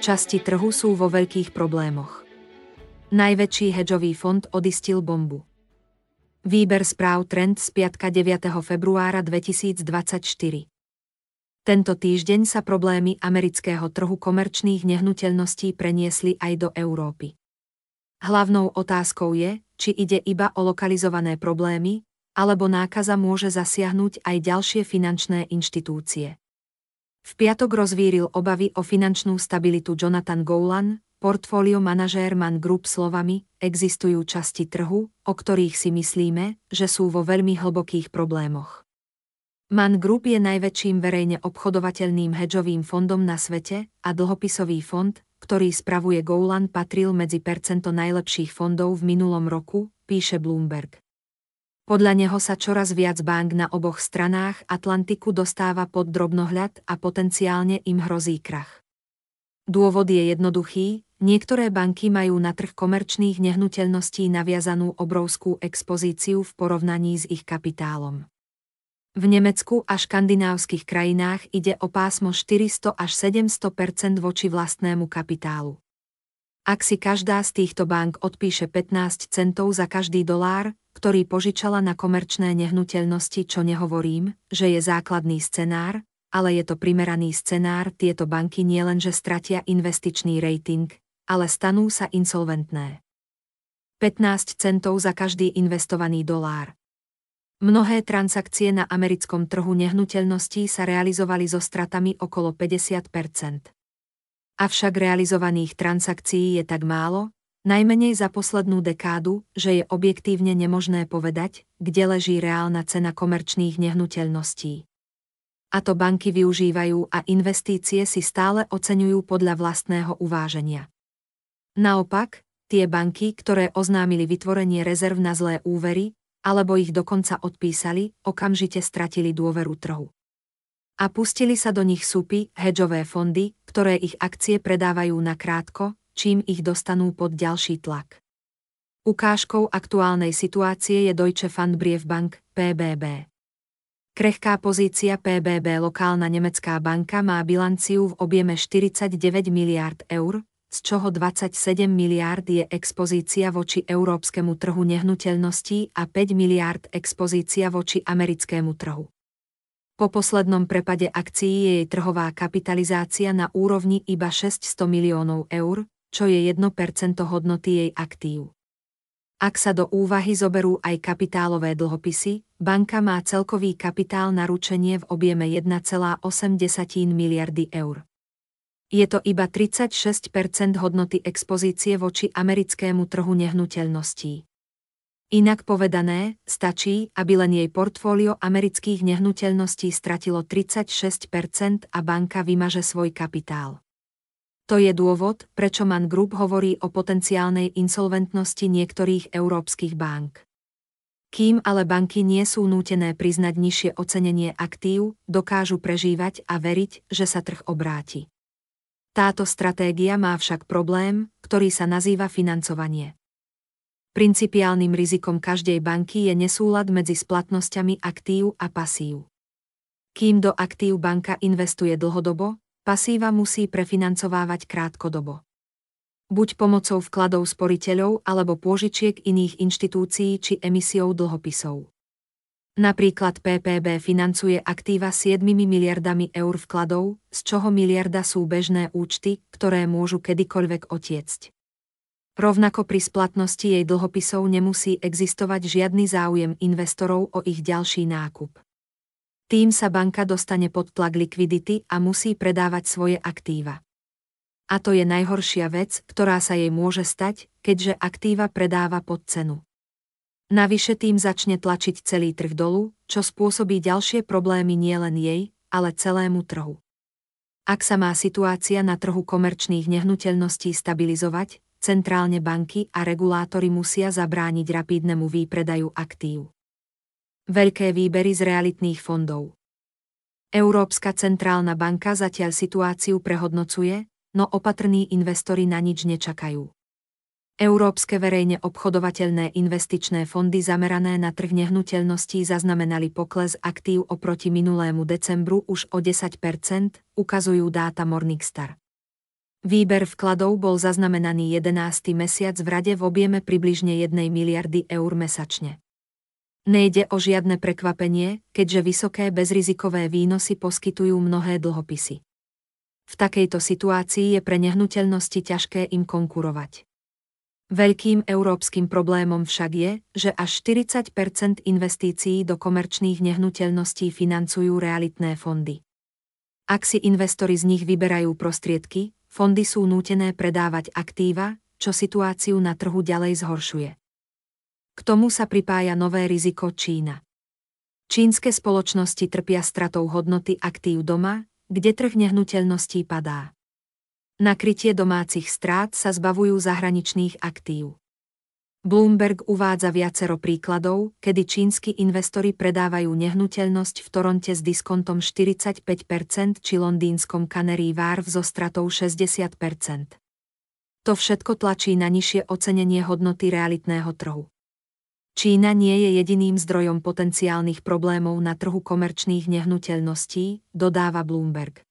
Časti trhu sú vo veľkých problémoch. Najväčší hedžový fond odistil bombu. Výber správ Trend z piatka 9. februára 2024. Tento týždeň sa problémy amerického trhu komerčných nehnuteľností preniesli aj do Európy. Hlavnou otázkou je, či ide iba o lokalizované problémy, alebo nákaza môže zasiahnuť aj ďalšie finančné inštitúcie. V piatok rozvíril obavy o finančnú stabilitu Jonathan Gowlan, portfólio manažér Man Group slovami, existujú časti trhu, o ktorých si myslíme, že sú vo veľmi hlbokých problémoch. Man Group je najväčším verejne obchodovateľným hedžovým fondom na svete a dlhopisový fond, ktorý spravuje Gowlan patril medzi percento najlepších fondov v minulom roku, píše Bloomberg. Podľa neho sa čoraz viac bank na oboch stranách Atlantiku dostáva pod drobnohľad a potenciálne im hrozí krach. Dôvod je jednoduchý, niektoré banky majú na trh komerčných nehnuteľností naviazanú obrovskú expozíciu v porovnaní s ich kapitálom. V Nemecku a škandinávskych krajinách ide o pásmo 400 až 700% voči vlastnému kapitálu. Ak si každá z týchto bank odpíše 15 centov za každý dolár, ktorý požičala na komerčné nehnuteľnosti, čo nehovorím, že je základný scenár, ale je to primeraný scenár, tieto banky nielenže stratia investičný rating, ale stanú sa insolventné. 15 centov za každý investovaný dolár. Mnohé transakcie na americkom trhu nehnuteľností sa realizovali so stratami okolo 50% Avšak realizovaných transakcií je tak málo, najmenej za poslednú dekádu, že je objektívne nemožné povedať, kde leží reálna cena komerčných nehnuteľností. A to banky využívajú a investície si stále oceňujú podľa vlastného uváženia. Naopak, tie banky, ktoré oznámili vytvorenie rezerv na zlé úvery, alebo ich dokonca odpísali, okamžite stratili dôveru trhu. A pustili sa do nich súpy, hedžové fondy, ktoré ich akcie predávajú na krátko, čím ich dostanú pod ďalší tlak. Ukážkou aktuálnej situácie je Deutsche Pfandbriefbank, PBB. Krehká pozícia PBB lokálna nemecká banka má bilanciu v objeme 49 miliard eur, z čoho 27 miliárd je expozícia voči európskemu trhu nehnuteľností a 5 miliárd expozícia voči americkému trhu. Po poslednom prepade akcií je jej trhová kapitalizácia na úrovni iba 600 miliónov eur, čo je 1% hodnoty jej aktív. Ak sa do úvahy zoberú aj kapitálové dlhopisy, banka má celkový kapitál na ručenie v objeme 1,8 miliardy eur. Je to iba 36% hodnoty expozície voči americkému trhu nehnuteľností. Inak povedané, stačí, aby len jej portfólio amerických nehnuteľností stratilo 36% a banka vymaže svoj kapitál. To je dôvod, prečo Man Group hovorí o potenciálnej insolventnosti niektorých európskych bank. Kým ale banky nie sú nútené priznať nižšie ocenenie aktív, dokážu prežívať a veriť, že sa trh obráti. Táto stratégia má však problém, ktorý sa nazýva financovanie. Principiálnym rizikom každej banky je nesúlad medzi splatnosťami aktív a pasív. Kým do aktív banka investuje dlhodobo, pasíva musí prefinancovávať krátkodobo. Buď pomocou vkladov sporiteľov alebo pôžičiek iných inštitúcií či emisiou dlhopisov. Napríklad PPB financuje aktíva 7 miliardami eur vkladov, z čoho miliarda sú bežné účty, ktoré môžu kedykoľvek otiecť. Rovnako pri splatnosti jej dlhopisov nemusí existovať žiadny záujem investorov o ich ďalší nákup. Tým sa banka dostane pod tlak likvidity a musí predávať svoje aktíva. A to je najhoršia vec, ktorá sa jej môže stať, keďže aktíva predáva pod cenu. Navyše tým začne tlačiť celý trh dolu, čo spôsobí ďalšie problémy nielen jej, ale celému trhu. Ak sa má situácia na trhu komerčných nehnuteľností stabilizovať, centrálne banky a regulátory musia zabrániť rapídnemu výpredaju aktív. Veľké výbery z realitných fondov. Európska centrálna banka zatiaľ situáciu prehodnocuje, no opatrní investori na nič nečakajú. Európske verejne obchodovateľné investičné fondy zamerané na trh nehnuteľností zaznamenali pokles aktív oproti minulému decembru už o 10% ukazujú dáta Morningstar. Výber vkladov bol zaznamenaný 11. mesiac v rade v objeme približne 1 miliardy eur mesačne. Nejde o žiadne prekvapenie, keďže vysoké bezrizikové výnosy poskytujú mnohé dlhopisy. V takejto situácii je pre nehnuteľnosti ťažké im konkurovať. Veľkým európskym problémom však je, že až 40% investícií do komerčných nehnuteľností financujú realitné fondy. Ak si investori z nich vyberajú prostriedky, fondy sú nútené predávať aktíva, čo situáciu na trhu ďalej zhoršuje. K tomu sa pripája nové riziko Čína. Čínske spoločnosti trpia stratou hodnoty aktív doma, kde trh nehnuteľností padá. Na krytie domácich strát sa zbavujú zahraničných aktív. Bloomberg uvádza viacero príkladov, kedy čínsky investori predávajú nehnuteľnosť v Toronte s diskontom 45% či londýnskom Canary Wharf so stratou 60%. To všetko tlačí na nižšie ocenenie hodnoty realitného trhu. Čína nie je jediným zdrojom potenciálnych problémov na trhu komerčných nehnuteľností, dodáva Bloomberg.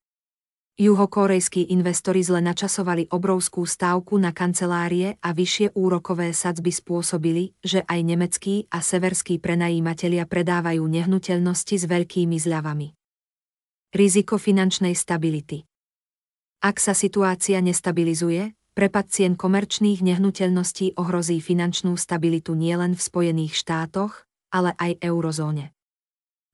Juhokorejskí investori zle načasovali obrovskú stávku na kancelárie a vyššie úrokové sadzby spôsobili, že aj nemeckí a severskí prenajímatelia predávajú nehnuteľnosti s veľkými zľavami. Riziko finančnej stability Ak sa situácia nestabilizuje, prepad cien komerčných nehnuteľností ohrozí finančnú stabilitu nielen v Spojených štátoch, ale aj eurozóne.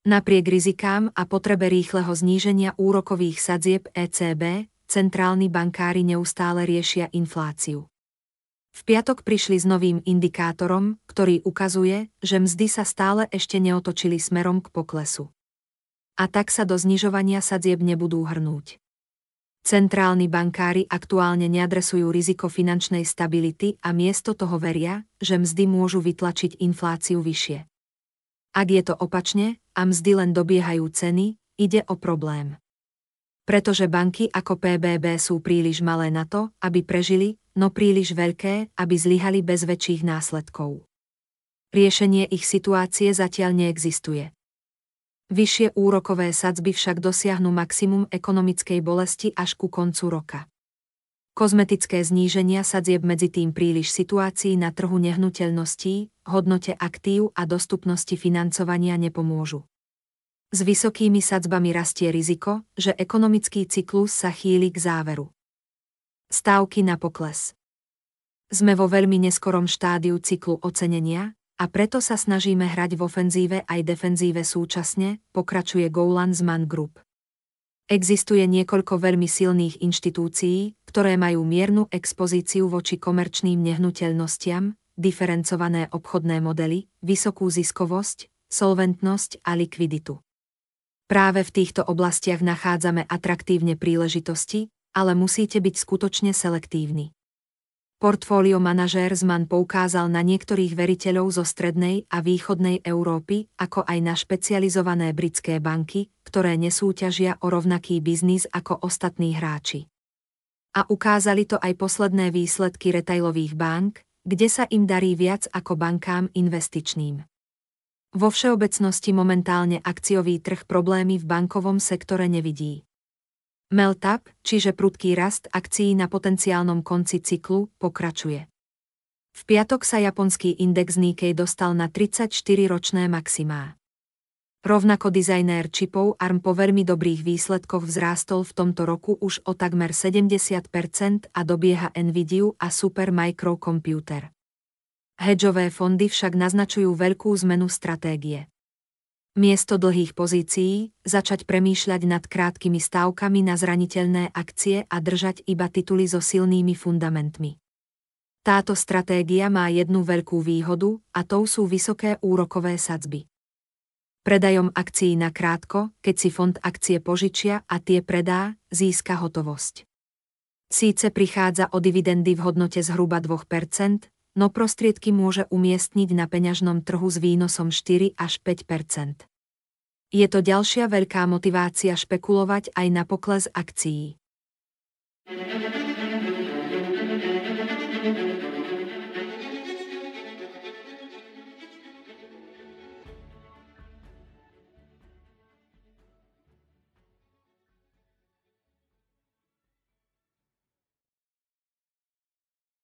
Napriek rizikám a potrebe rýchleho zníženia úrokových sadzieb ECB, centrálni bankári neustále riešia infláciu. V piatok prišli s novým indikátorom, ktorý ukazuje, že mzdy sa stále ešte neotočili smerom k poklesu. A tak sa do znižovania sadzieb nebudú hrnúť. Centrálni bankári aktuálne neadresujú riziko finančnej stability a miesto toho veria, že mzdy môžu vytlačiť infláciu vyššie. Ak je to opačne a mzdy len dobiehajú ceny, ide o problém. Pretože banky ako PBB sú príliš malé na to, aby prežili, no príliš veľké, aby zlyhali bez väčších následkov. Riešenie ich situácie zatiaľ neexistuje. Vyššie úrokové sadzby však dosiahnu maximum ekonomickej bolesti až ku koncu roka. Kozmetické zníženia sadzieb medzi tým príliš situácií na trhu nehnuteľností, hodnote aktív a dostupnosti financovania nepomôžu. S vysokými sadzbami rastie riziko, že ekonomický cyklus sa chýli k záveru. Stávky na pokles. Sme vo veľmi neskorom štádiu cyklu ocenenia, a preto sa snažíme hrať v ofenzíve aj defenzíve súčasne, pokračuje Gowlandsman Group. Existuje niekoľko veľmi silných inštitúcií, ktoré majú miernu expozíciu voči komerčným nehnuteľnostiam, diferencované obchodné modely, vysokú ziskovosť, solventnosť a likviditu. Práve v týchto oblastiach nachádzame atraktívne príležitosti, ale musíte byť skutočne selektívni. Portfólio manažér Zman poukázal na niektorých veriteľov zo strednej a východnej Európy, ako aj na špecializované britské banky, ktoré nesúťažia o rovnaký biznis ako ostatní hráči. A ukázali to aj posledné výsledky retailových bank, kde sa im darí viac ako bankám investičným. Vo všeobecnosti momentálne akciový trh problémy v bankovom sektore nevidí. Meltap, čiže prudký rast akcií na potenciálnom konci cyklu, pokračuje. V piatok sa japonský index Nikkei dostal na 34-ročné maximá. Rovnako dizajnér čipov ARM po veľmi dobrých výsledkoch vzrástol v tomto roku už o takmer 70% a dobieha Nvidia a Super Microcomputer. Hedžové fondy však naznačujú veľkú zmenu stratégie. Miesto dlhých pozícií, začať premýšľať nad krátkými stávkami na zraniteľné akcie a držať iba tituly so silnými fundamentmi. Táto stratégia má jednu veľkú výhodu, a tou sú vysoké úrokové sadzby. Predajom akcií na krátko, keď si fond akcie požičia a tie predá, získa hotovosť. Síce prichádza o dividendy v hodnote zhruba 2%, no prostriedky môže umiestniť na peňažnom trhu s výnosom 4 až 5% Je to ďalšia veľká motivácia špekulovať aj na pokles akcií.